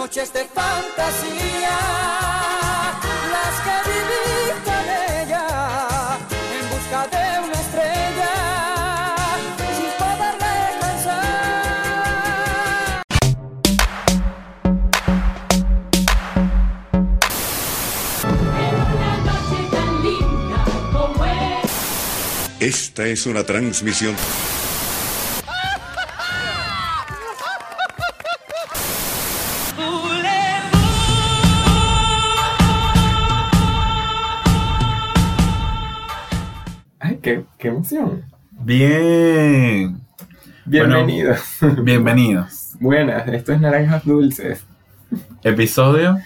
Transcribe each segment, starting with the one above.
noches de fantasía, las que viví con ella, en busca de una estrella, sin poderle alcanzar. Una noche tan linda como es. Esta es una transmisión Bien. Bienvenidos. Bienvenidos. Buenas, esto es Naranjas Dulces. Episodio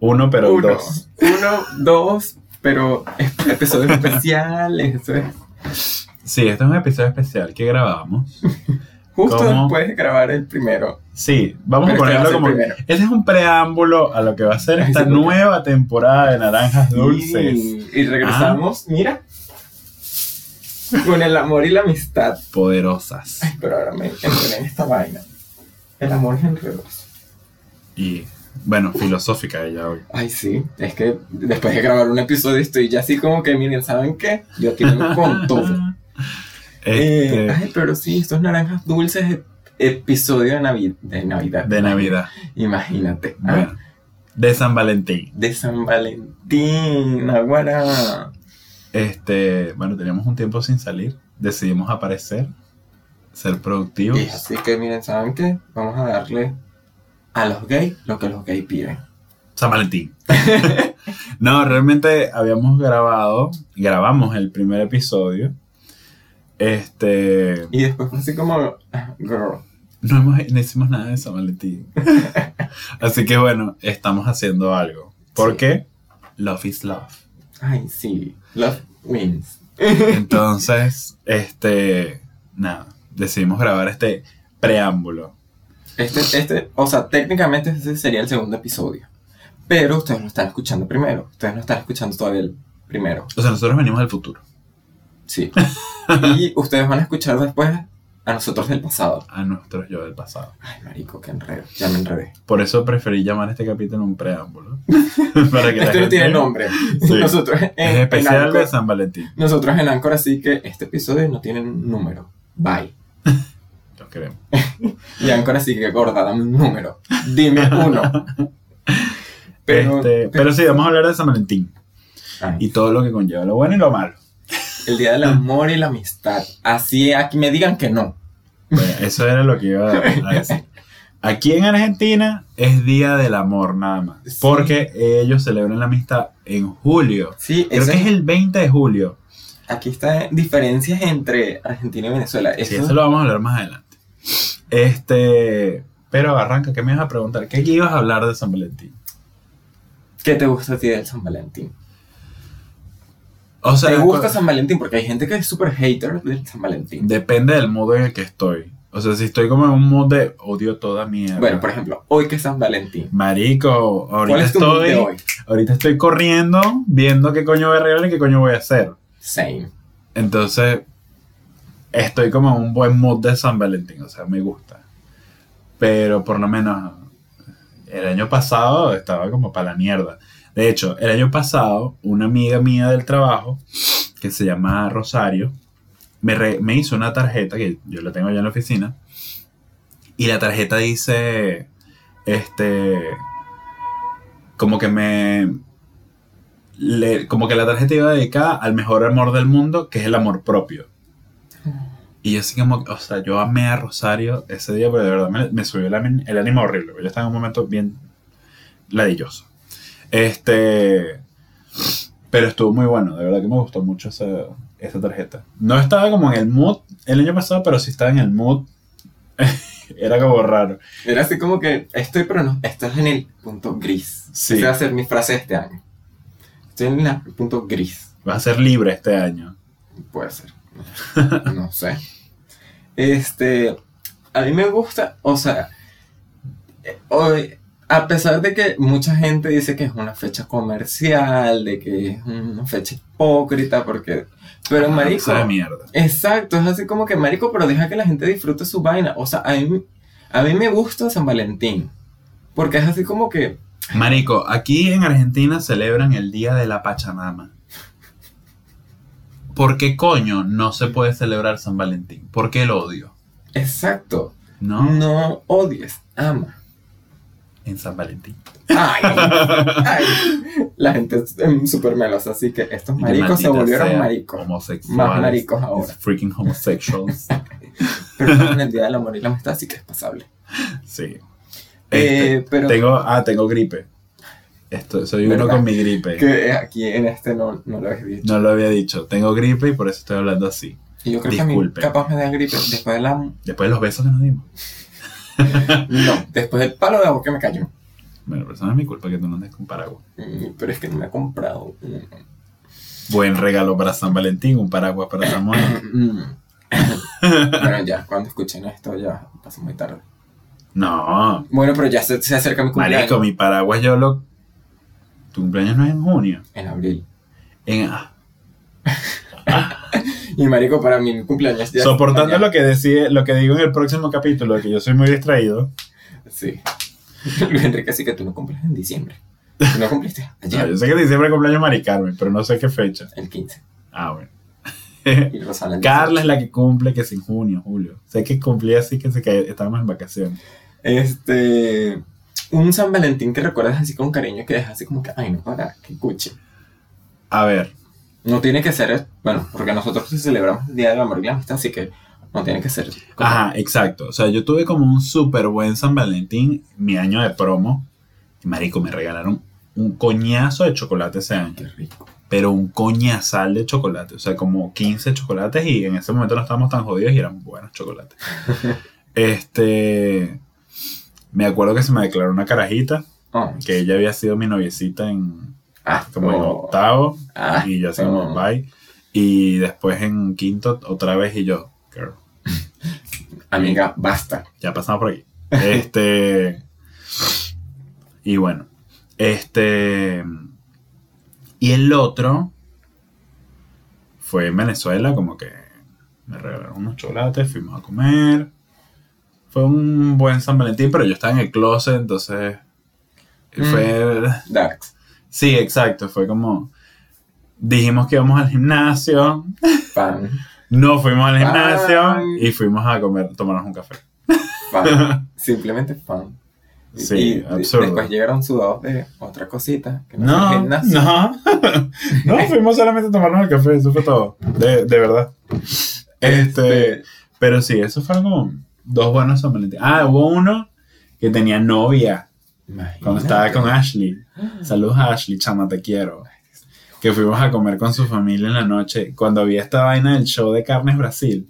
1, pero Uno, 2. uno, dos, pero es- episodios especiales. Esto es Sí, este es un episodio especial que grabamos. justo después de grabar el primero. Sí, vamos Pero a este ponerlo como. primero. Ese es un preámbulo a lo que va a ser Ay, esta nueva temporada de Naranjas Dulces. Y, y regresamos, Ah. mira, con el amor y la amistad. Poderosas. Ay, pero ahora me entré en esta vaina. El amor es enredoso. Y, bueno, filosófica ella hoy. Ay, sí, es que después de grabar un episodio estoy ya así como que, miren, ¿saben qué? Yo vengo con todo. Este, Eh, ay, pero sí, estos naranjas dulces, ep- episodio de, Navi- de Navidad. de Navidad. Imagínate. Ah, de San Valentín. de San Valentín, Aguara. Este, bueno, teníamos un tiempo sin salir. Decidimos aparecer, ser productivos. Y así que, miren, ¿saben qué? Vamos a darle a los gays lo que los gays piden. San Valentín. no, realmente habíamos grabado, grabamos el primer episodio. Este, Y después fue así como, girl. no, hemos, no hicimos nada de San Valentín. Así que bueno, estamos haciendo algo. ¿Por Sí. qué? Love is love. Ay, sí, love wins. Entonces, este, nada, decidimos grabar este preámbulo. Este, este, o sea, técnicamente este sería el segundo episodio. Pero ustedes lo están escuchando primero. Ustedes no están escuchando todavía el primero. O sea, nosotros venimos del futuro, Sí. y ustedes van a escuchar después a nosotros del pasado. a nuestros yo del pasado. Ay, marico, qué enredo. Ya me enredé. Por eso preferí llamar este capítulo un preámbulo. Para que Este no tiene nombre. Sí. Nosotros en, Es en especial de San Valentín. nosotros en Anchor, así que este episodio no tiene número. Bye. Lo queremos. Y Anchor, así que gorda, dame un número. Dime uno. Pero, Este, pero sí, vamos a hablar de San Valentín Ay, y todo lo que conlleva, lo bueno y lo malo. El día del amor y la amistad. Así, aquí me digan que no. Bueno, eso era lo que iba a decir. Aquí en Argentina es Día del Amor nada más, Sí. porque ellos celebran la amistad en julio. Sí, Creo que es el 20 de julio. aquí están diferencias entre Argentina y Venezuela. Sí, Eso- eso lo vamos a hablar más adelante. Este, pero arranca, ¿qué me ibas a preguntar? ¿Qué ibas a hablar de San Valentín? ¿Qué te gusta a ti del San Valentín? O sea, ¿Te gusta San Valentín? Porque hay gente que es súper hater del San Valentín. depende del mood en el que estoy. O sea, si estoy como en un mood de odio toda mierda. Bueno, por ejemplo, hoy que es San Valentín. Marico, ¿Cuál ahorita es tu mood estoy, de hoy? ahorita estoy corriendo, viendo qué coño voy a regalar y qué coño voy a hacer. Same. Entonces, estoy como en un buen mood de San Valentín, o sea, me gusta. Pero por lo menos el año pasado estaba como para la mierda. De hecho, el año pasado, una amiga mía del trabajo, que se llama Rosario, me, re- me hizo una tarjeta, que yo la tengo allá en la oficina, y la tarjeta dice, este, como que me, le- como que la tarjeta iba dedicada al mejor amor del mundo, que es el amor propio. Y yo así como, o sea, yo amé a Rosario ese día, pero de verdad me, subió el, el ánimo horrible. Yo estaba en un momento bien ladilloso. Este, pero estuvo muy bueno, de verdad que me gustó mucho esa, esa tarjeta. No estaba como en el mood el año pasado, pero sí estaba en el mood. Era como raro. Era así como que estoy, pero no, estás en el punto gris. Sí. Esa va a ser mi frase este año. Estoy en el punto gris. Va a ser libre este año. Puede ser. No sé. Este. A mí me gusta, o sea. eh, hoy, a pesar de que mucha gente dice que es una fecha comercial, de que es una fecha hipócrita, porque. Pero, Ah, marico. sabe mierda. Exacto, es así como que, marico, pero deja que la gente disfrute su vaina. O sea, a mí, a mí me gusta San Valentín. Porque es así como que. Marico, aquí en Argentina celebran el Día de la Pachamama. ¿Por qué coño no se puede celebrar San Valentín? ¿Por qué el odio? Exacto. ¿No? No odies, ama. En San Valentín. Ay, ay. La gente es em, súper melosa, así que estos maricos se volvieron maricos. Homosexuales. Más maricos ahora. Freaking homosexuals. Pero estamos en el Día del Amor y la Amistad, así que es pasable. sí. Eh, Este, pero- Tengo, ah, tengo gripe. Esto, soy uno con mi gripe. Que aquí en este no, no lo habéis dicho. No lo había dicho. Tengo gripe y por eso estoy hablando así. Y yo creo que a mí capaz me da gripe después de la... Después de los besos que nos dimos. No, después del palo de agua que me cayó. Bueno, pero eso no es mi culpa que tú no andes con paraguas. Mm, Pero es que no me he comprado. Buen regalo para San Valentín, un paraguas para Samuel. Mm. bueno, ya, cuando escuchen esto ya pasa muy tarde. No, Bueno, pero ya se, se acerca mi cumpleaños. marico, mi paraguas yo lo... Tu cumpleaños no es en junio. En abril. En... Y marico, para mí mi cumpleaños ya Soportando mañana. lo que decide, lo que digo en el próximo capítulo, que yo soy muy distraído. Sí. Luis Enrique, sí que tú no cumples en diciembre. Tú no cumpliste No, ayer, yo sé que en diciembre cumpleaños Mari Carmen, pero no sé qué fecha. el 15. Ah, bueno. Carla es la que cumple que es en junio, julio. Sé que cumplía así que, se que estábamos en vacaciones. Este. Un San Valentín que recuerdas así con cariño que deja así como que, ay, no, para, que cuche. A ver, No tiene que ser, bueno, porque nosotros sí celebramos el Día del Amor y la Amistad, así que no tiene que ser. como- Ajá, exacto. O sea, yo tuve como un súper buen San Valentín, mi año de promo. Marico, me regalaron un coñazo de chocolate ese año. Qué rico. Pero un coñazal de chocolate. O sea, como 15 chocolates y en ese momento no estábamos tan jodidos y eran buenos chocolates. este... Me acuerdo que se me declaró una carajita, Oh, que ella había sido mi noviecita en ah, como en oh, octavo. ah, Y yo así como, oh. bye. Y después en quinto, otra vez y yo, girl. Amiga, basta. ya pasamos por aquí. Este. y bueno. Este. Y el otro fue en Venezuela, como que me regalaron unos chocolates, fuimos a comer. Fue un buen San Valentín, pero yo estaba en el closet, entonces. Fue. Darks. Sí, exacto. Fue como. Dijimos que íbamos al gimnasio. Fan. No fuimos al gimnasio y fuimos a comer, tomarnos un café. Fan. Simplemente fan. Sí, y absurdo. después llegaron sudados de otra cosita. Que no, fue No, gimnasio. no. no, fuimos solamente a tomarnos el café, eso fue todo. De, de verdad. Este, pero sí, eso fueron como dos buenos San Valentín. Ah, hubo uno que tenía novia Imagínate. cuando estaba con Ashley. Saludos a Ashley, chama, te quiero. Que fuimos a comer con su familia en la noche cuando había esta vaina del show de Carnes Brasil.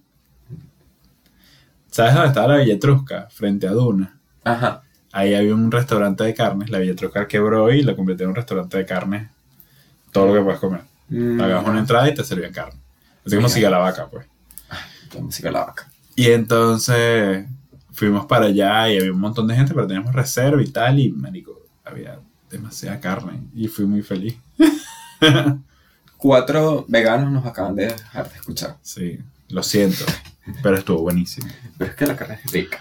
¿Sabes dónde estaba la Villa Etrusca? Frente a Duna. Ajá. Ahí había un restaurante de carnes, la Villa Etrusca quebró y lo convirtió en un restaurante de carnes. Todo lo que puedes comer. Mm, Pagabas una entrada y te servían carne. Así como sigue la vaca, pues. De la vaca. Y entonces fuimos para allá y había un montón de gente, pero teníamos reserva y tal. Y, marico, había demasiada carne. Y fui muy feliz. Cuatro veganos nos acaban de dejar de escuchar. Sí, lo siento. Pero estuvo buenísimo. Pero es que la carne es rica.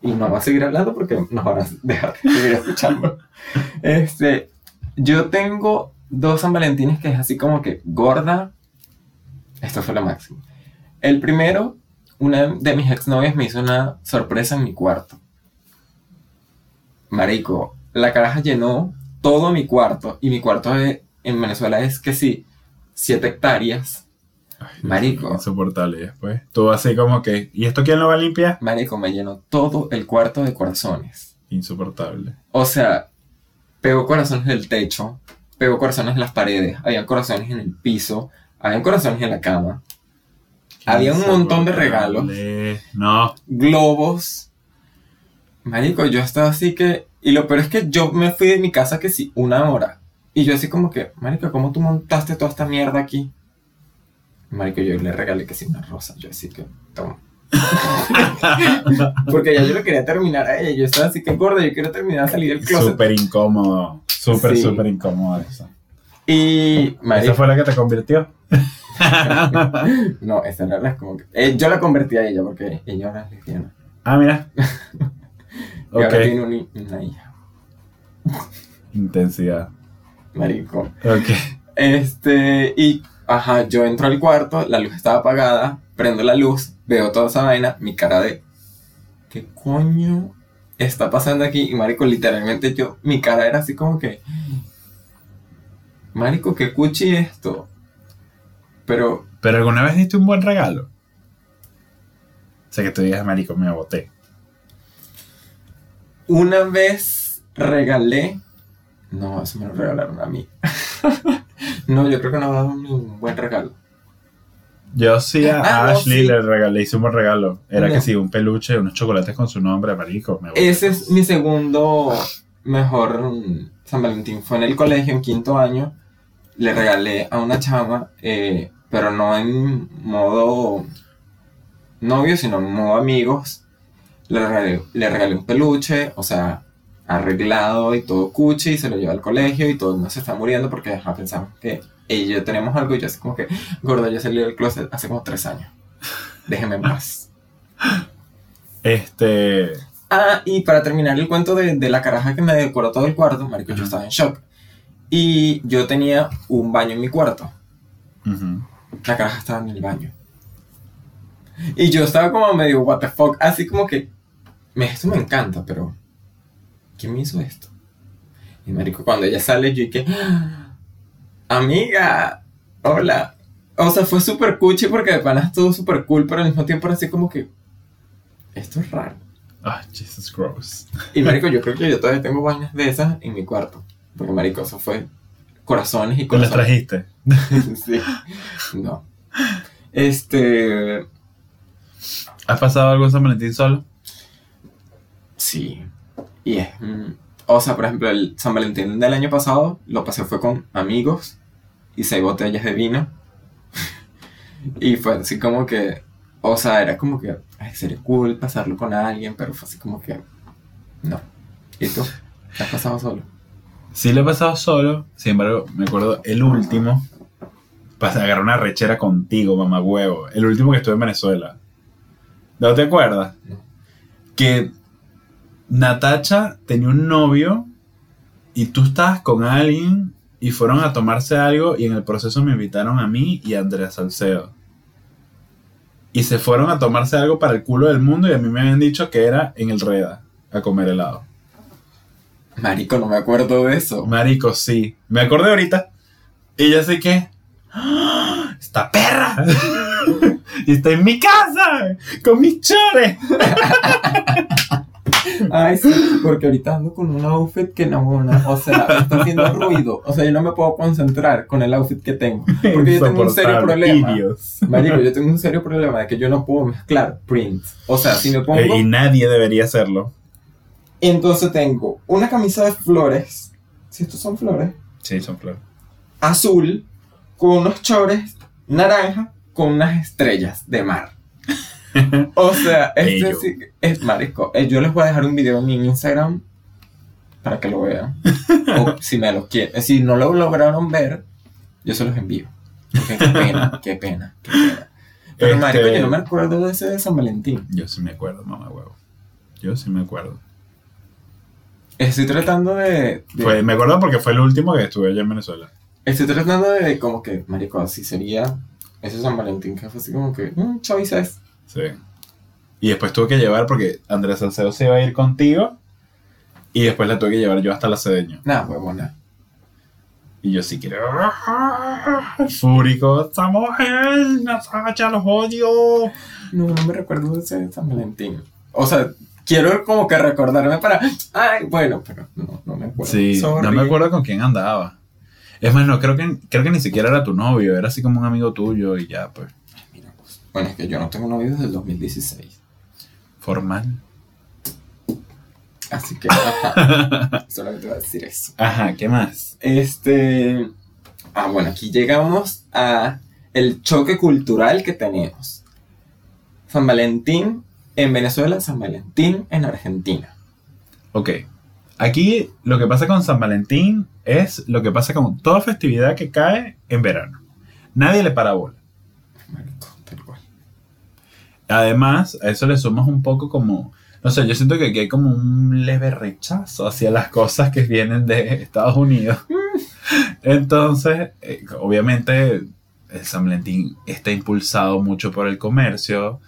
Y no va a seguir hablando porque nos van a dejar de seguir escuchando. Este, yo tengo dos San Valentines que es así como que gorda. Esto fue lo máximo. El primero, una de mis exnovias me hizo una sorpresa en mi cuarto. Marico, la caraja llenó todo mi cuarto. Y mi cuarto es- en Venezuela es que sí, 7 hectáreas. Marico. Insoportable. Después, tú así como que, ¿y esto quién lo va a limpiar? Marico, me llenó todo el cuarto de corazones. Insoportable. O sea, pegó corazones del techo, pegó corazones en las paredes, había corazones en el piso, había corazones en la cama, había un montón de regalos. No, globos. Marico, yo estaba así que... Y lo peor es que yo me fui de mi casa que sí, una hora. Y yo así como que, Marico, ¿cómo tú montaste toda esta mierda aquí? Marico, yo le regalé que sí una rosa. Yo así que, toma. Porque ya yo lo quería terminar a ella. Yo estaba así que gorda, yo quiero terminar a salir del closet. súper incómodo. Súper, Sí. súper incómodo eso. Y, Marico, ¿Esa fue la que te convirtió? no, esa era la como que... eh, yo la convertí a ella porque ella ahora es lesbiana. Ah, mira. Y ahora Ok. tiene un- una hija. Intensidad. Marico. Ok. Este, y, ajá, yo entro al cuarto, la luz estaba apagada, prendo la luz, veo toda esa vaina, mi cara de, ¿qué coño está pasando aquí? Y marico, literalmente yo, mi cara era así como que, marico, qué cuchi esto. Pero, ¿Pero alguna vez diste un buen regalo? O sea, que tú digas, marico, me boté. una vez regalé, no, eso me lo regalaron a mí. no, yo creo que no me dado un buen regalo. Yo sí a Ah, no, Ashley sí. le regalé, hice un buen regalo. Era No. que sí, un peluche, unos chocolates con su nombre, marico. Me. Ese es mi segundo mejor San Valentín. Fue en el colegio, en quinto año. Le regalé a una chama, eh, pero no en modo novio, sino en modo amigos. Le regalé, le regalé un peluche, o sea, arreglado y todo cuchi, y se lo lleva al colegio y todo el mundo se está muriendo porque ajá, pensamos que ella y yo tenemos algo y yo así como que, gorda, yo salí del closet hace como tres años. Déjeme paz. Este. Ah, y para terminar el cuento de, de la caraja que me decoró todo el cuarto, marico, yo estaba en shock. Y yo tenía un baño en mi cuarto. ujú. La caraja estaba en el baño. Y yo estaba como medio, what the fuck, así como que, me, esto me encanta, pero, ¿quién me hizo esto? Y marico, cuando ella sale, yo dije, "Ah, amiga, hola. O sea, fue súper cuchi porque de pana estuvo súper cool, pero al mismo tiempo era así como que, esto es raro. Ah, Jesus gross. Y marico, yo creo que yo todavía tengo vainas de esas en mi cuarto. Porque marico, eso fue corazones y ¿Te las trajiste? sí. No. Este. ¿Has pasado algo en San Valentín solo? Sí. Y es. mm, O sea, por ejemplo, el San Valentín del año pasado lo pasé fue con amigos y seis botellas de vino. y fue así como que. O sea, era como que. Ay, sería cool pasarlo con alguien, pero fue así como que. No. ¿Y tú? ¿Te has pasado solo? Sí lo he pasado solo, sin embargo, me acuerdo el último. Para agarrar una rechera contigo, mamá huevo. El último que estuve en Venezuela. ¿No te acuerdas? Que Natacha tenía un novio y tú estabas con alguien y fueron a tomarse algo y en el proceso me invitaron a mí y a Andrea Salcedo. Y se fueron a tomarse algo para el culo del mundo y a mí me habían dicho que era en el Reda, a comer helado. Marico, no me acuerdo de eso. Marico, sí. Me acordé ahorita. Y ya sé que. ¡Ah! ¡Esta perra! y está en mi casa. Con mis chores. Ay, sí, porque ahorita ando con un outfit que no, o sea, está haciendo ruido. O sea, yo no me puedo concentrar con el outfit que tengo. Porque yo tengo un serio problema. Marico, yo tengo un serio problema de que yo no puedo mezclar prints. O sea, si me pongo. Y nadie debería hacerlo. Entonces tengo una camisa de flores. Si estos son flores. Sí, son flores. Azul. Con unos chores naranja. Con unas estrellas de mar. O sea, este sí es marico. Eh, Yo les voy a dejar un video en mi Instagram para que lo vean. o si me lo quieren. Si no lo lograron ver, yo se los envío. Porque qué pena, qué pena, qué pena. Pero Este- marico, yo no me acuerdo de ese de San Valentín. Yo sí me acuerdo, mamá huevo. Yo sí me acuerdo. Estoy tratando de. de- Fue, me acuerdo porque fue el último que estuve allá en Venezuela. Estoy tratando de como que, marico, así sería ese San Valentín que fue así como que, mm, chavices. Sí. Y después tuve que llevar porque Andrés Salcedo se iba a ir contigo. Y después la tuve que llevar yo hasta la Cedeño. Nada, huevona. Y yo sí quiero. Fúrico, esta mujer, Natasha, los odio. No, no me recuerdo de ese San Valentín. O sea, quiero como que recordarme para. Ay, bueno, pero no, no me acuerdo. Sí, Sorry. no me acuerdo con quién andaba. Es más, no, creo que, creo que ni siquiera era tu novio, era así como un amigo tuyo y ya, pues. Mira, pues, Bueno, es que yo no tengo novio desde el 2016. Formal. Así que, ajá, solamente voy a decir eso. Ajá, ¿qué más? Este. Ah, bueno, aquí llegamos a el choque cultural que tenemos. San Valentín en Venezuela, San Valentín en Argentina. Ok. Aquí lo que pasa con San Valentín es lo que pasa con toda festividad que cae en verano. Nadie le para bola. Marico, tal cual. Además, a eso le sumas un poco como No sé, yo siento que aquí hay como un leve rechazo hacia las cosas que vienen de Estados Unidos. Entonces, eh, obviamente, el San Valentín está impulsado mucho por el comercio.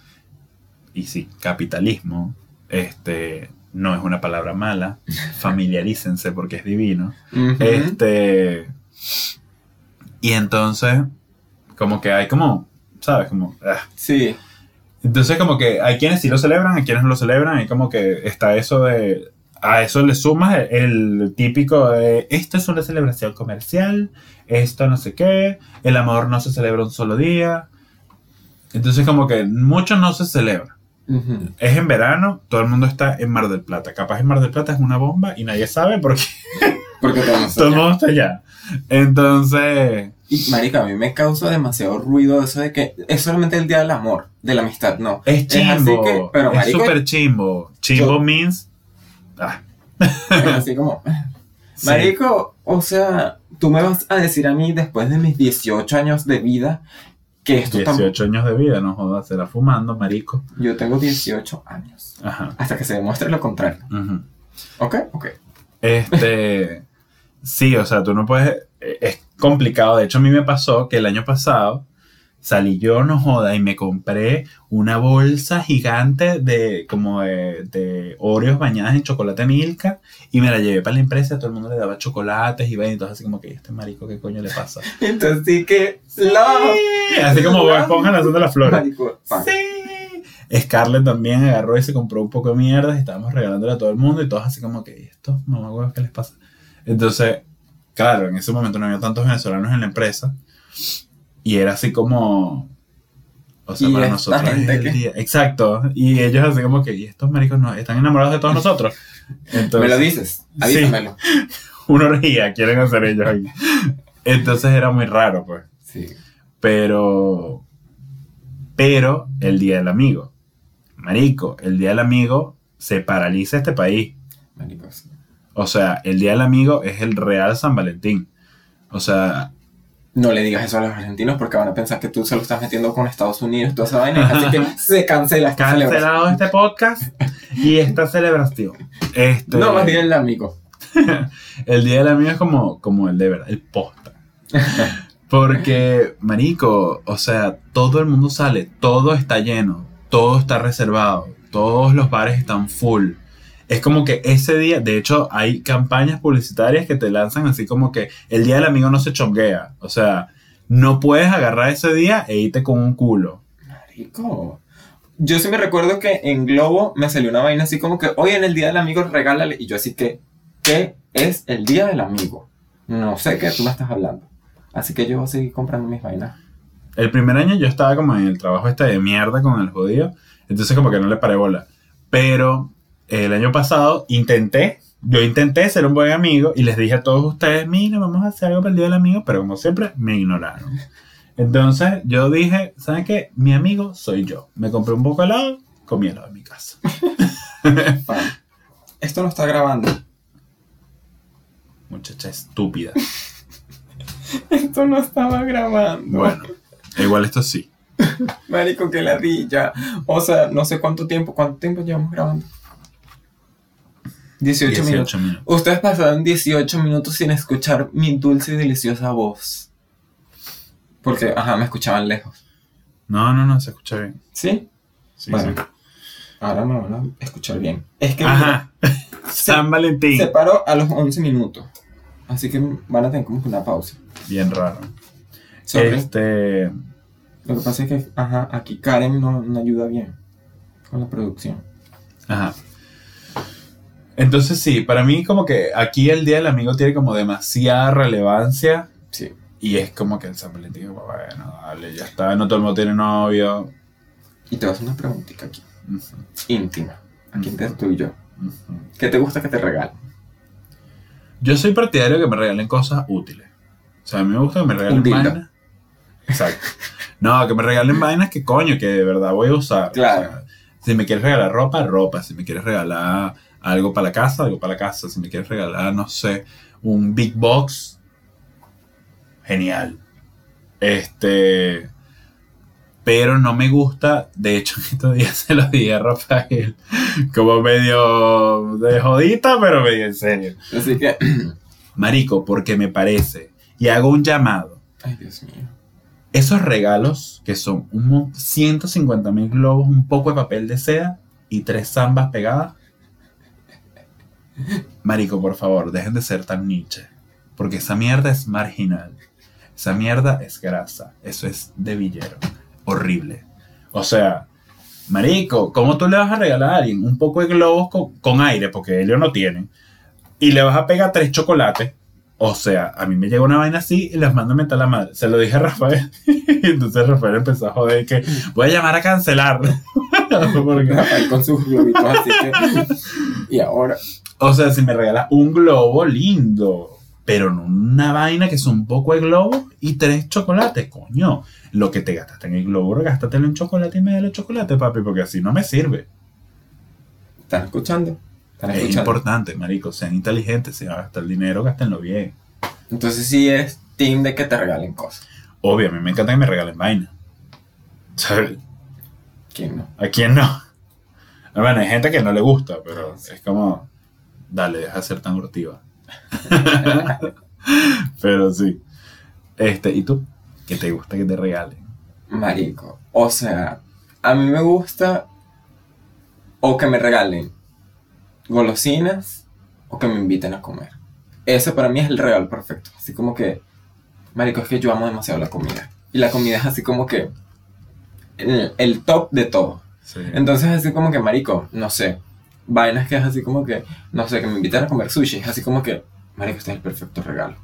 Y sí, capitalismo. Este, no es una palabra mala. Familiarícense porque es divino. Este. Y entonces, como que hay como, ¿sabes? Como. ah. Sí. Entonces, como que hay quienes sí lo celebran, hay quienes no lo celebran, y como que está eso de. A eso le sumas el, el típico de esto es una celebración comercial, esto no sé qué, el amor no se celebra un solo día. Entonces, como que mucho no se celebra. Es en verano, todo el mundo está en Mar del Plata. Capaz en Mar del Plata es una bomba y nadie sabe porque Porque tenemos todo el mundo está allá. Entonces, Y marica, a mí me causa demasiado ruido eso de que es solamente el día del amor, de la amistad, no. es chimbo. así que, pero es súper chimbo. Chimbo Yo- means. Ah, es así como, sí. marico, o sea, tú me vas a decir a mí después de mis 18 años de vida que esto tampoco... 18 años de vida, no jodas, será fumando, marico. Yo tengo 18 años, Ajá. hasta que se demuestre lo contrario. ujú. ¿Ok? Ok. Este. sí, o sea, tú no puedes. Es complicado. De hecho, a mí me pasó que el año pasado salí yo, no joda, y me compré una bolsa gigante de como de, de Oreos bañadas en chocolate Milka y me la llevé para la empresa. Todo el mundo le daba chocolates y vaina, entonces así como que este marico, ¿qué coño le pasa? Entonces sí que... Love. Así como Bob Esponja lanzando las flores. Marico. Sí. Scarlett también agarró y se compró un poco de mierda y estábamos regalándole a todo el mundo y todos así como que, ¿y estos mamagüevos qué les pasa? Entonces, claro, en ese momento no había tantos venezolanos en la empresa y era así como... O sea, ¿Y para nosotros es el día- Exacto. Y ellos así como que, ¿y estos maricos no? ¿Están enamorados de todos nosotros? Entonces, me lo dices, Sí. avísamelo. Una orgía quieren hacer ellos ahí. Entonces era muy raro, pues. Sí. Pero. Pero el Día del Amigo. Marico, el Día del Amigo se paraliza este país. Marico, sí. O sea, el Día del Amigo es el real San Valentín. O sea, No le digas eso a los argentinos porque van a pensar que tú se lo estás metiendo con Estados Unidos toda esa vaina. Así que se cancela esta celebración. cancelado este podcast y esta celebración. Este, No, más bien el amigo. El Día del Amigo es como, como el de verdad, el posta. Porque, marico, o sea, todo el mundo sale, todo está lleno, todo está reservado, todos los bares están full. Es como que ese día, de hecho, hay campañas publicitarias que te lanzan así como que el Día del Amigo no se chonguea. O sea, no puedes agarrar ese día e irte con un culo. Marico. Yo sí me recuerdo que en Globo me salió una vaina así como que hoy en el día del amigo regálale. Y yo así que, ¿qué es el día del amigo? No sé qué tú me estás hablando. Así que yo voy a seguir comprando mis vainas. El primer año yo estaba como en el trabajo este de mierda con el judío, entonces como que no le paré bola. Pero el año pasado intenté, yo intenté ser un buen amigo y les dije a todos ustedes, mira, vamos a hacer algo para el Día del Amigo, pero como siempre me ignoraron. Entonces yo dije, ¿saben qué? Mi amigo soy yo. Me compré un poco de helado, comí helado en mi casa. Esto no está grabando. Muchacha estúpida. Esto no estaba grabando. Bueno, igual esto sí. Marico, que ladilla. O sea, no sé cuánto tiempo. ¿Cuánto tiempo llevamos grabando? 18, 18 minutos. minutos. Ustedes pasaron 18 minutos sin escuchar mi dulce y deliciosa voz. Porque, ajá, me escuchaban lejos. No, no, no, se escucha bien. ¿Sí? Sí, bueno, sí. ahora me van a escuchar bien. Es que Ajá. San Valentín. se paró a los 11 minutos. Así que van a tener como que una pausa. Bien raro. Sorry. Este. Lo que pasa es que, ajá, aquí Karen no, no ayuda bien con la producción. Ajá. Entonces sí, para mí como que aquí el Día del Amigo tiene como demasiada relevancia Sí. y es como que el San Valentín, bueno, dale, ya está, no todo el mundo tiene novio. Y te voy a hacer una preguntita aquí, íntima. Aquí entre tú y yo. ¿Qué te gusta que te regalen? Yo soy partidario de que me regalen cosas útiles. O sea, a mí me gusta que me regalen vainas. Exacto. No, que me regalen vainas que coño, que de verdad voy a usar. Claro. O sea, si me quieres regalar ropa, ropa. Si me quieres regalar algo para la casa, algo para la casa. Si me quieres regalar, no sé, un big box, genial. Este. Pero no me gusta, de hecho, estos días se lo dije a Rafael, como medio de jodita, pero medio en serio. Así que, Marico, porque me parece, y hago un llamado, ay Dios mío. esos regalos que son un mon- 150 mil globos, un poco de papel de seda y tres zambas pegadas. Marico, por favor, dejen de ser tan niche. Porque esa mierda es marginal. Esa mierda es grasa. Eso es de villero. Horrible. O sea, Marico, ¿cómo tú le vas a regalar a alguien un poco de globos con, aire? Porque ellos no tienen. Y le vas a pegar tres chocolates. O sea, a mí me llega una vaina así y les mando a meter la madre. Se lo dije a Rafael. y entonces Rafael empezó a joder que voy a llamar a cancelar. Rafael con sus globitos, así. Y ahora. O sea, si me regalas un globo lindo, pero no una vaina que son un poco de globo y tres chocolates, coño. Lo que te gastaste en el globo, gástatelo en chocolate y me de chocolate, papi, porque así no me sirve. ¿Están escuchando? ¿Están Es escuchando? importante, marico, sean inteligentes, si van a gastar dinero, gástenlo bien. Entonces, sí eres team de que te regalen cosas. Obvio, a mí me encanta que me regalen vaina. Sea, ¿Quién no? ¿A quién no? Bueno, hay gente que no le gusta, pero es como, dale, deja de ser tan hurtiva. pero sí. Este, ¿y tú? ¿Qué te gusta que te regalen? Marico. O sea, a mí me gusta o que me regalen golosinas o que me inviten a comer. Ese para mí es el regalo perfecto. Así como que, Marico, es que yo amo demasiado la comida. Y la comida es así como que el, el top de todo. Sí. Entonces, así como que, Marico, no sé. Vainas que es así como que, no sé, que me invitan a comer sushi. Es así como que, Marico, este es el perfecto regalo.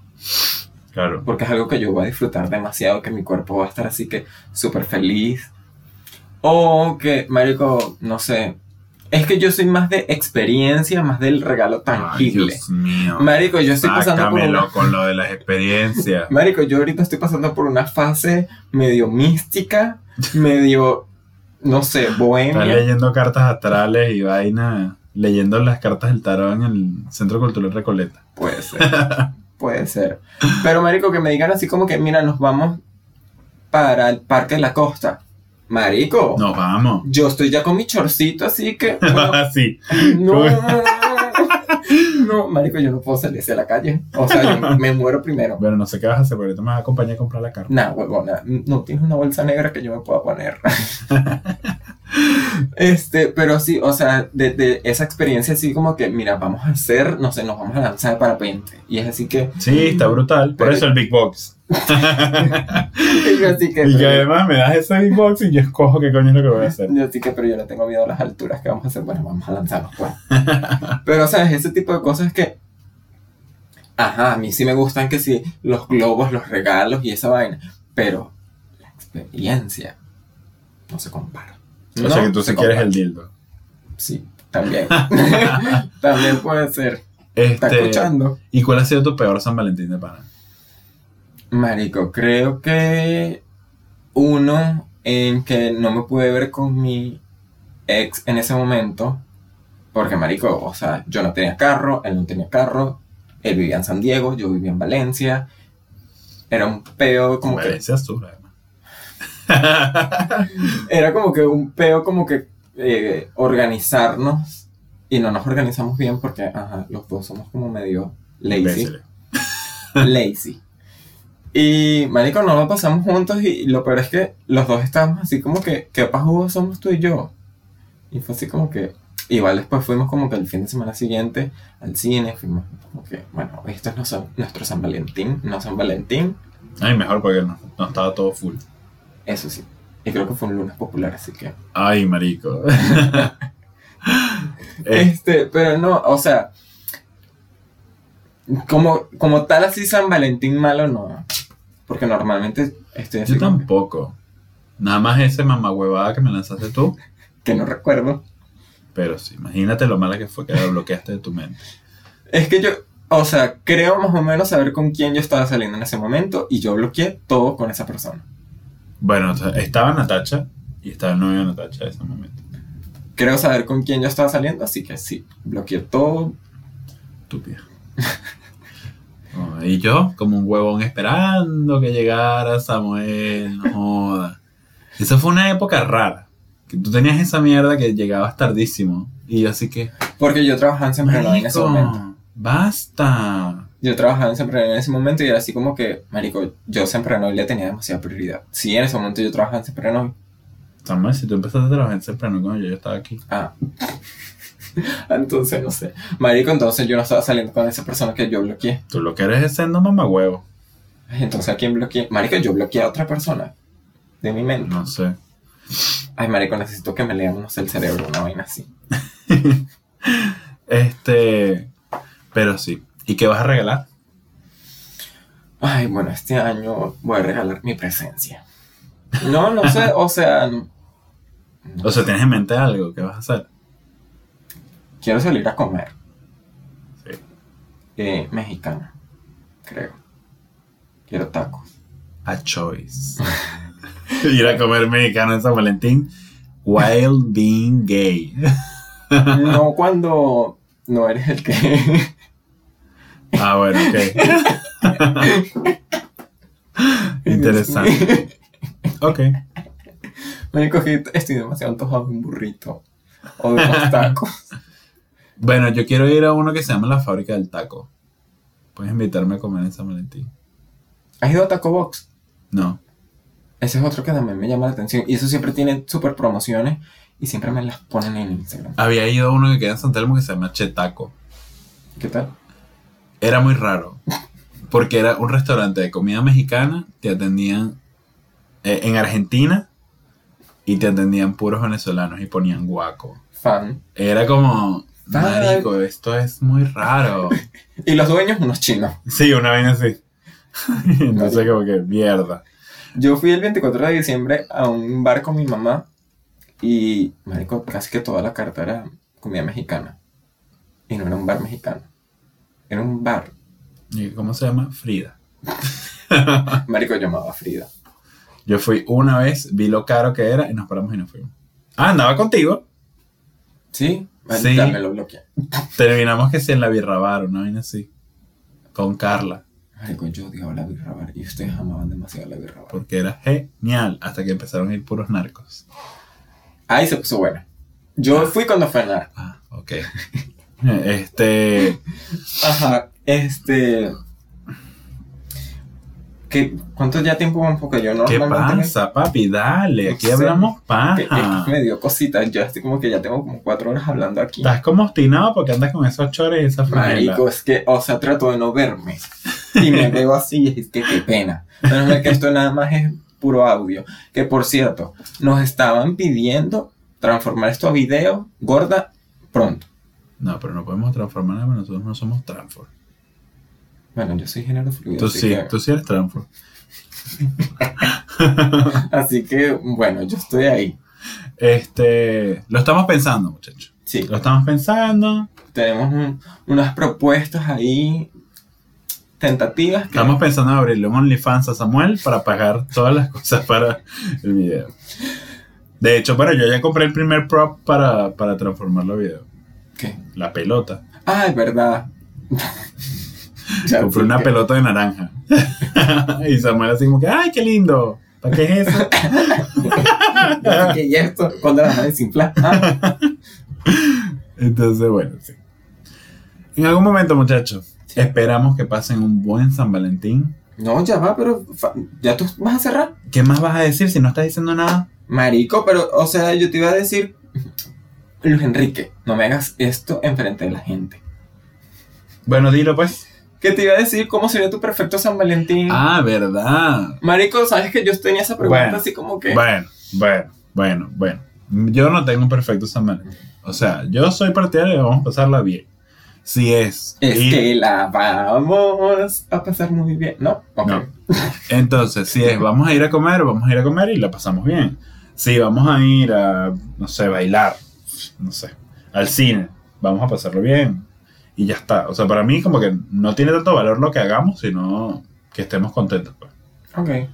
Claro. Porque es algo que yo voy a disfrutar demasiado, que mi cuerpo va a estar así que súper feliz. O que, marico, no sé. Es que yo soy más de experiencia, más del regalo Ay, tangible. Dios mío. marico, yo estoy pasando por una... con lo de las experiencias. Marico, yo ahorita estoy pasando por una fase medio mística, medio, no sé, bohemia. leyendo cartas astrales y vaina. Leyendo las cartas del tarot en el Centro Cultural Recoleta. Puede ser. Puede ser. Pero, marico, que me digan así como que, mira, nos vamos para el Parque de la Costa. Marico. Nos vamos. Yo estoy ya con mi chorcito, así que. bueno, sí. no. No, marico, yo no puedo salir hacia la calle. O sea, yo me muero primero. Bueno, no sé qué vas a hacer, pero ahorita me vas a acompañar a comprar la carta. Nah, huevona, no tienes una bolsa negra que yo me pueda poner. este, pero sí, o sea, de, de esa experiencia así como que, mira, vamos a hacer, no sé, nos vamos a lanzar de parapente. Y es así que, Sí, está brutal. Por Pero- eso el Big Box. y yo así que, Y que pero- además me das ese Big Box y yo escojo qué coño es lo que voy a hacer. Yo sí que, pero yo le tengo miedo a las alturas que vamos a hacer. Bueno, vamos a lanzarnos, pues. pero, o sea, es ese tipo de cosas que. Ajá, a mí sí me gustan que sí, los globos, los regalos y esa vaina. Pero la experiencia no se compara. O sea que tú se sí quieres el dildo. Sí, también. también puede ser. ¿Está Este, escuchando? ¿Y cuál ha sido tu peor San Valentín de pana? Marico, creo que uno en que no me pude ver con mi ex en ese momento, porque Marico, o sea, yo no tenía carro, él no tenía carro, él vivía en San Diego, yo vivía en Valencia, era un peo como que, Valencia Sur, además. era como que un peo como que eh, organizarnos y no nos organizamos bien porque, ajá, los dos somos como medio lazy. Imbéciles. lazy. Y, marico, no lo pasamos juntos y lo peor es que los dos estábamos así como que, ¿qué pajudos somos tú y yo? Y fue así como que, igual después fuimos como que el fin de semana siguiente al cine, fuimos como que, bueno, esto es nuestro, nuestro San Valentín, no San Valentín, Ay, mejor porque no, no estaba todo full. eso sí. Y creo que fue un lunes popular, así que... Ay, marico. Eh, Este, pero no, o sea, como, como tal así San Valentín malo no. Porque normalmente estoy así yo como que- tampoco. Nada más ese mamahuevada que me lanzaste tú. que no recuerdo. Pero sí, imagínate lo mala que fue que la bloqueaste de tu mente. Es que yo, o sea, creo más o menos saber con quién yo estaba saliendo en ese momento y yo bloqueé todo con esa persona. Bueno, o sea, estaba Natacha y estaba el novio de Natacha en ese momento. Creo saber con quién yo estaba saliendo, así que sí, bloqueé todo. Estúpida. Y yo, como un huevón esperando que llegara Samuel, no joda. Esa fue una época rara. Que tú tenías esa mierda que llegabas tardísimo. Y yo así que. Porque yo trabajaba en Siempre en ese momento. Basta. Yo trabajaba en Siempre en ese momento y era así como que, marico, yo Siempre Noy le tenía demasiada prioridad. Sí, en ese momento yo trabajaba en Siempre Noy. Samuel, si tú empezaste a trabajar en temprano cuando yo, yo estaba aquí. Ah. entonces, no sé. Marico, entonces yo no estaba saliendo con esa persona que yo bloqueé. Tú lo que eres es siendo mamagüevo. Ay, Entonces, ¿a quién bloqueé? Marico, yo bloqueé a otra persona. De mi mente. No sé. Ay, marico, necesito que me lean, no sé, el cerebro, una vaina así. Este. Pero sí. ¿Y qué vas a regalar? Ay, bueno, este año voy a regalar mi presencia. No, no sé, o sea, no- O sea, ¿tienes en mente algo? ¿Qué vas a hacer? Quiero salir a comer. Sí. Eh, mexicana, creo. Quiero tacos. A choice. Ir a comer mexicano en San Valentín. While being gay. No cuando no eres el que... Ah, bueno, ok. Interesante. Ok. Es que estoy demasiado antojado de un burrito. O de unos tacos. Bueno, yo quiero ir a uno que se llama La Fábrica del Taco. Puedes invitarme a comer en San Valentín. ¿Has ido a Taco Box? No. Ese es otro que también me llama la atención. Y eso siempre tiene super promociones y siempre me las ponen en Instagram. Había ido a uno que queda en San Telmo que se llama Che Taco. ¿Qué tal? Era muy raro. Porque era un restaurante de comida mexicana. Te atendían eh, en Argentina. Y te atendían puros venezolanos y ponían guaco. Fan. Era como. Marico, esto es muy raro. Y los dueños, unos chinos. Sí, una vez así. Entonces, como que mierda. Yo fui el 24 de diciembre a un bar con mi mamá y, marico, casi que toda la carta era comida mexicana. Y no era un bar mexicano. Era un bar. ¿Y ¿Cómo se llama? Frida. Marico llamaba Frida. Yo fui una vez, vi lo caro que era y nos paramos y nos fuimos. Ah, andaba contigo. ¿Sí? Sí. Ya me lo bloqueé. Terminamos que sí en la birra bar, una vaina así. Con Carla. Marico, yo odiaba la birra bar y ustedes amaban demasiado la birra bar. Porque era genial. Hasta que empezaron a ir puros narcos. Ahí se puso buena. Yo fui cuando fue nada. Ah, ok. Este. Ajá, este... ¿Qué, ¿Cuánto ya tiempo vamos? Porque yo no ¿Qué pasa, papi? Dale, aquí No hablamos Que, paja. que me dio cositas. Yo estoy como que ya tengo como cuatro horas hablando aquí. Estás como obstinado porque andas con esos chores y esa franela. Marico, es que, o sea, trato de no verme. Y me veo así, es que qué pena. Menos mal que esto nada más es puro audio. Que por cierto, nos estaban pidiendo transformar esto a video, gorda, pronto. No, pero no podemos transformar nada, nosotros no somos transfor. Bueno, yo soy género fluido. Tú sí, que, tú sí eres transfor. así que, bueno, yo estoy ahí. Este, lo estamos pensando, muchachos. Sí, Lo estamos pensando. tenemos un- unas propuestas ahí tentativas. que- Estamos pensando en abrirle un OnlyFans a Samuel para pagar todas las cosas para el video. De hecho, bueno, yo ya compré el primer prop para, para transformarlo a video. ¿Qué? La pelota. Ah, es verdad. Compré una pelota de naranja. y Samuel así como que, ¡ay, qué lindo! ¿Para qué es eso? Que, ¿Y esto? ¿Cuándo la van a desinflar? Ah, Entonces, bueno, sí. En algún momento, muchachos, esperamos que pasen un buen San Valentín. no, ya va, pero ¿ya tú vas a cerrar? ¿Qué más vas a decir si no estás diciendo nada? Marico, pero, o sea, yo te iba a decir, Luis Enrique, no me hagas esto enfrente de la gente. Bueno, dilo pues. ¿Qué te iba a decir? ¿Cómo sería tu perfecto San Valentín? Ah, verdad. Marico, ¿sabes que yo tenía esa pregunta Bueno, así como que... Bueno, bueno, bueno, bueno. Yo no tengo un perfecto San Valentín. O sea, yo soy partidario de vamos a pasarla bien. Si es. Es ir- que la vamos a pasar muy bien, ¿no? Ok. No. Entonces, si es vamos a ir a comer, vamos a ir a comer y la pasamos bien. Si vamos a ir a, no sé, bailar, no sé, al cine, vamos a pasarlo bien. Y ya está. O sea, para mí como que no tiene tanto valor lo que hagamos, sino que estemos contentos. pues. Ok.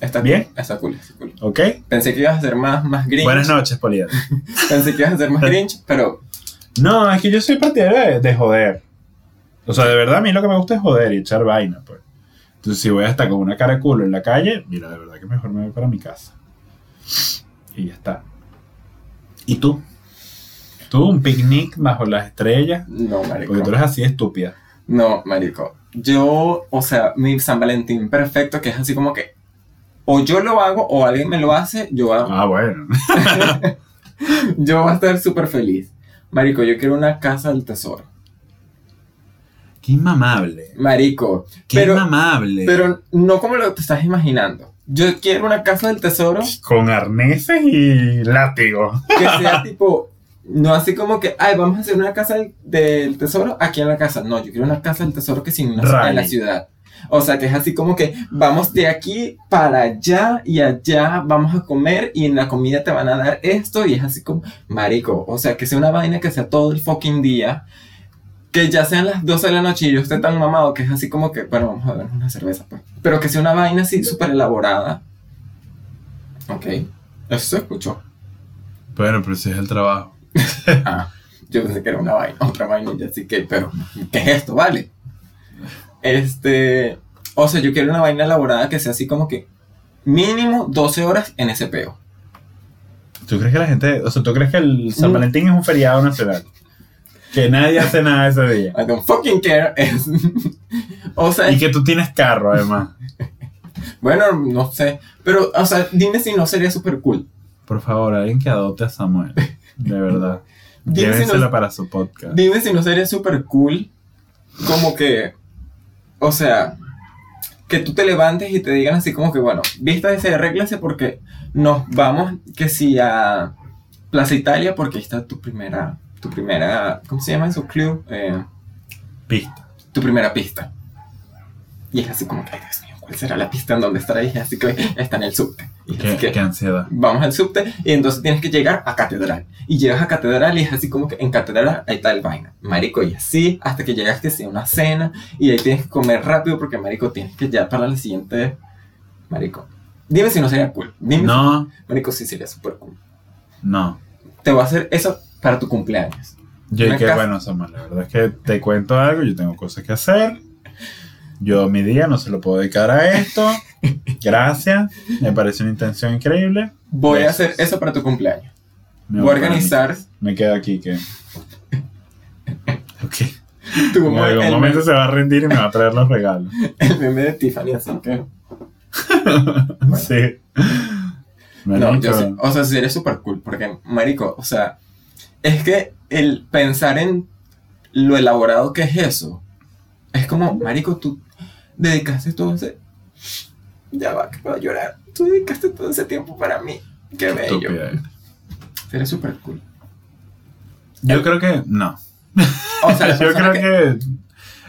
Está ¿Bien? cool, Está cool, está cool. ¿Ok? Pensé que ibas a ser más, más Grinch. Buenas noches, Poliat. Pensé que ibas a ser más Grinch, pero No, es que yo soy partidario de, de joder. O sea, de verdad a mí lo que me gusta es joder y echar vaina, pues. Entonces, si voy hasta con una cara de culo en la calle, mira, de verdad que mejor me voy para mi casa. Y ya está. ¿Y tú? ¿Tú un picnic bajo las estrellas? No, marico. Porque tú eres así estúpida. No, marico. Yo, o sea, mi San Valentín perfecto, que es así como que o yo lo hago o alguien me lo hace, yo, hago- Ah, bueno. yo voy a estar súper feliz. Marico, yo quiero una casa del tesoro. Qué inmamable. Marico, Qué pero, inmamable. pero no como lo te estás imaginando. Yo quiero una casa del tesoro Con arneses y látigo. que sea tipo, no así como que, ay, vamos a hacer una casa del, del tesoro aquí en la casa. No, yo quiero una casa del tesoro que sin una en la ciudad. O sea, que es así como que vamos de aquí para allá y allá vamos a comer y en la comida te van a dar esto y es así como, marico, o sea, que sea una vaina que sea todo el fucking día, que ya sean las 12 de la noche y yo esté tan mamado que es así como que, bueno, vamos a ver una cerveza, pues. Pero que sea una vaina así súper elaborada. Ok, eso se escuchó. Bueno, pero si es el trabajo. Ah, yo pensé que era una vaina, otra vaina, y así que, pero, ¿qué es esto? Vale. Este, o sea, yo quiero una vaina elaborada que sea así como que mínimo 12 horas en ese peo. ¿Tú crees que la gente, o sea, tú crees que el San Mm. Valentín es un feriado nacional? Que nadie hace nada ese día. I don't fucking care. O sea, Y que tú tienes carro, además. bueno, no sé, pero, o sea, dime si no sería súper cool. Por favor, alguien que adopte a Samuel. De verdad. Si Llévensela no- para su podcast. Dime si no sería súper cool, como que, o sea, que tú te levantes y te digan así como que, bueno, vístase, arréglase porque nos vamos, que si a Plaza Italia, porque ahí está tu primera, tu primera, ¿cómo se llama eso? Club, eh, Pista. tu primera pista. Y es así como que, ay Dios mío, ¿cuál será la pista en donde estará? Y es así que está en el subte. Qué, así que, qué ansiedad. vamos al subte y entonces tienes que llegar a catedral. Y llegas a catedral y es así como que en catedral ahí está el vaina. Marico, y así hasta que llegas que sea una cena y ahí tienes que comer rápido porque marico tienes que ya para la siguiente. Marico. Dime si no sería cool. Dime No, si- marico, sí sería súper cool. no. Te voy a hacer eso para tu cumpleaños. Yo que casa- bueno, Samuel, la verdad es que te cuento algo, yo tengo cosas que hacer. Yo mi día no se lo puedo dedicar a esto. Gracias. Me parece una intención increíble. Voy a hacer eso para tu cumpleaños. Me Voy a organizar. Me quedo aquí que. Ok. tu En algún momento se va a rendir y me va a traer los regalos. el meme de Tiffany, así que. Sí. No, yo sé. O sea, sería súper cool. Porque, marico, o sea, es que el pensar en lo elaborado que es eso, es como, marico, tú dedicaste todo ese. Ya va, que puedo llorar. Tú dedicaste todo ese tiempo para mí. Qué bello. Sería súper cool. Yo creo que no. O sea, Yo creo que...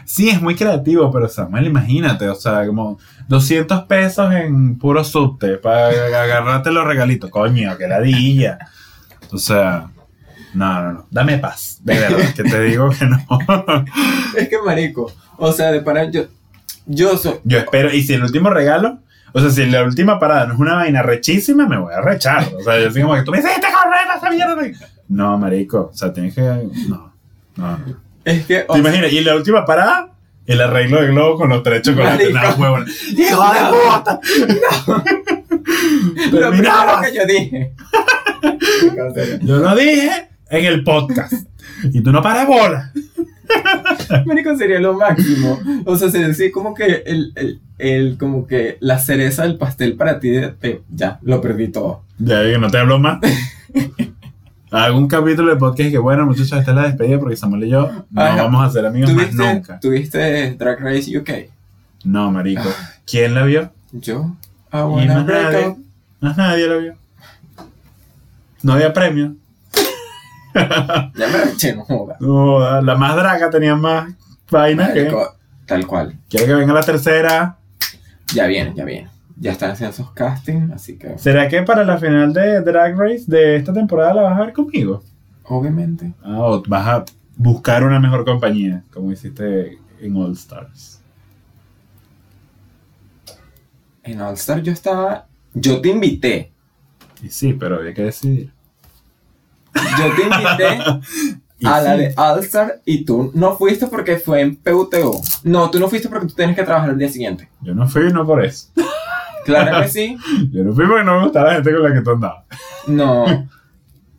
Sí, es muy creativo, pero Samuel, imagínate, o sea, como 200 pesos en puro subte para agarrarte los regalitos. Coño, que ladilla. O sea, no, no, no. Dame paz. De verdad, que te digo que no. Es que, marico, o sea, de para yo. Yo soy. Yo espero, y si el último regalo, o sea, si la última parada no es una vaina rechísima, me voy a rechar. O sea, yo soy como que tú me dices, "Te correr esa mierda. No, marico, o sea, tienes que. No, no, no. Es que. ¿Te imaginas? Y en la última parada, el arreglo de globo con los tres chocolates. Nada, huevón. ¡Hijo de puta! lo primero que yo dije. Yo lo dije en el podcast. Y tú no paras bola. Marico, sería lo máximo. O sea, sería así como que el, el, el- como que la cereza del pastel para ti ya, lo perdí todo. Ya que no te hablo más. Un capítulo de podcast que bueno, muchachos, esta es la despedida porque Samuel y yo no Ajá. vamos a ser amigos más ¿Tuviste, nunca. ¿Tuviste Drag Race UK? No, marico. ¿Quién la vio? Yo. Y wanna más nadie. Más nadie la vio. No había premio. Ya me eché, no joda. No, la más draga tenía más que. Marico, tal cual. Quiero que venga la tercera. Ya viene, ya viene. Ya están haciendo esos castings, así que ¿Será que para la final de Drag Race de esta temporada la vas a ver conmigo? obviamente. Ah, o vas a buscar una mejor compañía, como hiciste en All Stars. En All Star yo estaba. Yo te invité. Y sí, pero había que decidir. Yo te invité Y a la de All Star y tú no fuiste porque fue en PUTO. No, tú no fuiste porque tú tienes que trabajar el día siguiente. Yo no fui, no por eso. Claro que sí. Yo no fui porque no me gustaba la gente con la que tú andabas. No.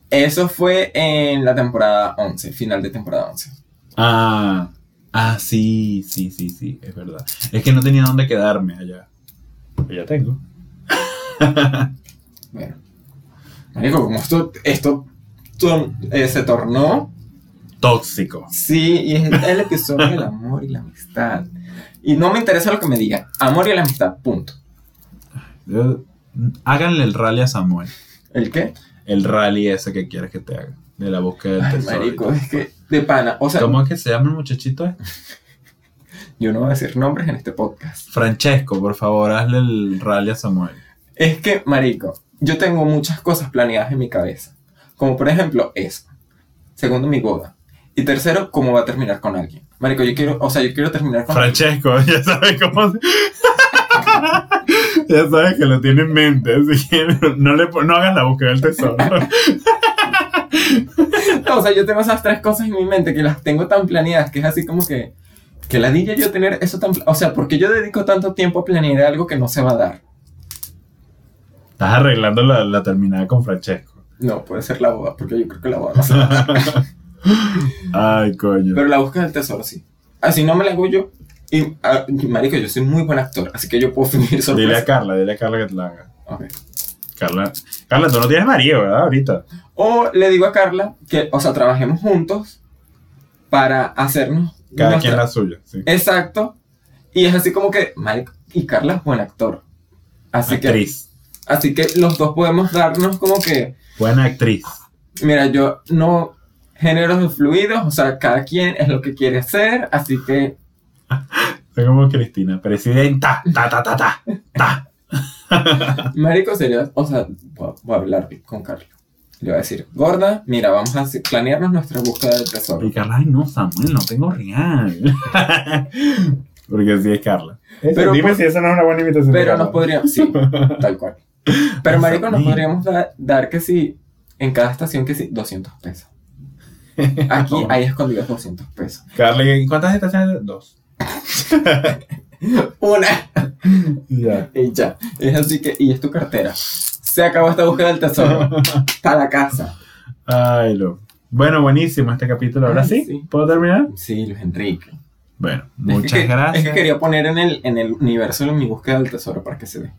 Eso fue en la temporada 11, final de temporada 11. Ah, ah, sí, sí, sí, sí, es verdad. Es que no tenía dónde quedarme allá. Pero ya tengo. Bueno. Marico, como esto, esto eh, se tornó. Tóxico. Sí, y es el episodio del amor y la amistad. Y no me interesa lo que me digan. Amor y la amistad, punto. Yo- háganle el rally a Samuel. ¿El qué? El rally ese que quieres que te haga. De la búsqueda del Ay, tesoro. marico, es que de pana. O sea, ¿Cómo es que se llama el muchachito? yo no voy a decir nombres en este podcast. Francesco, por favor, hazle el rally a Samuel. Es que, marico, yo tengo muchas cosas planeadas en mi cabeza. Como por ejemplo, eso. Segundo, mi boda. Y tercero, cómo va a terminar con alguien. Marico, yo quiero, o sea, yo quiero terminar con Francesco, ya sabes cómo. ya sabes que lo tiene en mente, así que no, le, no hagas la búsqueda del tesoro. No, o sea, yo tengo esas tres cosas en mi mente que las tengo tan planeadas que es así como que. Que la dilla yo tener eso tan. O sea, porque yo dedico tanto tiempo a planear algo que no se va a dar. Estás arreglando la, la terminada con Francesco. No, puede ser la boda, porque yo creo que la boda no se va a dar. Ay, coño. Pero la búsqueda del tesoro sí. Así no me la hago yo. Y, ah, marico, yo soy muy buen actor, así que yo puedo fingir Dile a sorpresa. Carla, dile a Carla que te la haga. Ok. Carla, Carla, tú no tienes marido, ¿verdad? Ahorita. O le digo a Carla que, o sea, trabajemos juntos para hacernos. Cada nuestra- quien la suya, sí. Exacto. Y es así como que, marico, y Carla es buen actor. Así que, actriz. así que los dos podemos darnos como que, Buena actriz. mira, yo no géneros fluidos, o sea, cada quien es lo que quiere hacer, así que, Soy como Cristina, presidenta. Ta, ta, ta, ta, ta. marico, sería, o sea, voy a, voy a hablar con Carla. Le voy a decir, gorda, mira, vamos a hacer- planearnos nuestra búsqueda del tesoro. Y Carla, ay no, Samuel, no tengo real. Porque sí es Carla. Pero dime por- si esa no es una buena invitación. Pero nos podríamos, sí, tal cual. Pero marico, nos podríamos da- dar que sí, en cada estación que sí, 200 pesos. Aquí hay escondidos 200 pesos. Carla, ¿y cuántas estaciones? Dos. Una. Ya. Y ya. Es así que, y es tu cartera. Se acabó esta búsqueda del tesoro. Para la casa. Ay, lo. Bueno, buenísimo este capítulo. Ahora Ay, sí, sí. ¿puedo terminar? Sí, Luis Enrique. Bueno, Es que- muchas gracias. Es que quería poner en el, en el universo mi búsqueda del tesoro para que se vea.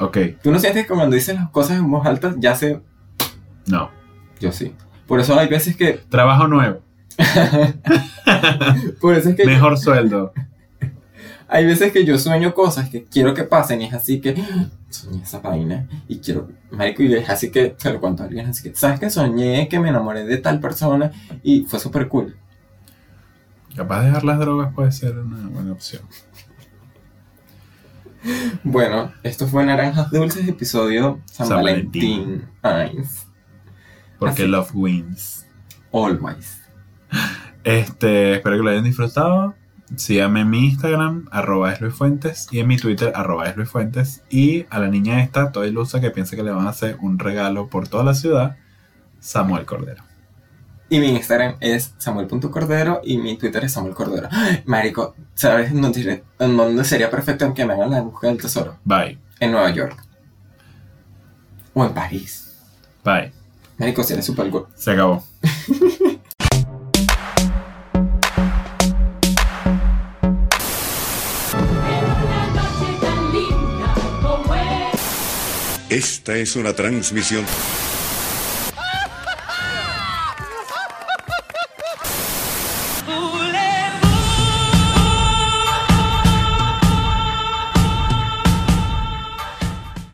Ok, ¿Tú no sientes que cuando dices las cosas en voz alta ya se... no. Yo sí. Por eso hay veces que... Trabajo nuevo. Por eso es que... Mejor sueldo. Hay veces que yo sueño cosas que quiero que pasen y es así que soñé esa vaina y quiero, marico, y es así que se lo cuento a alguien, así que, ¿sabes que soñé que me enamoré de tal persona y fue súper cool? Capaz de dejar las drogas puede ser una buena opción. Bueno, esto fue Naranjas Dulces, episodio San, San Valentín. Porque Así. love wins. always. Este, espero que lo hayan disfrutado. Síganme en mi Instagram, arroba esluisfuentes, y en mi Twitter, arroba esluisfuentes. Y a la niña esta, toda ilusa que piensa que le van a hacer un regalo por toda la ciudad, Samuel Cordero. Y mi Instagram es samuel.cordero y mi Twitter es Samuel Cordero. Ay, Marico, ¿sabes en dónde, en dónde sería perfecto que me hagan la búsqueda del tesoro? Bye. En Nueva York. O en París. Bye. Marico, sería súper cool. Se acabó. Esta es una transmisión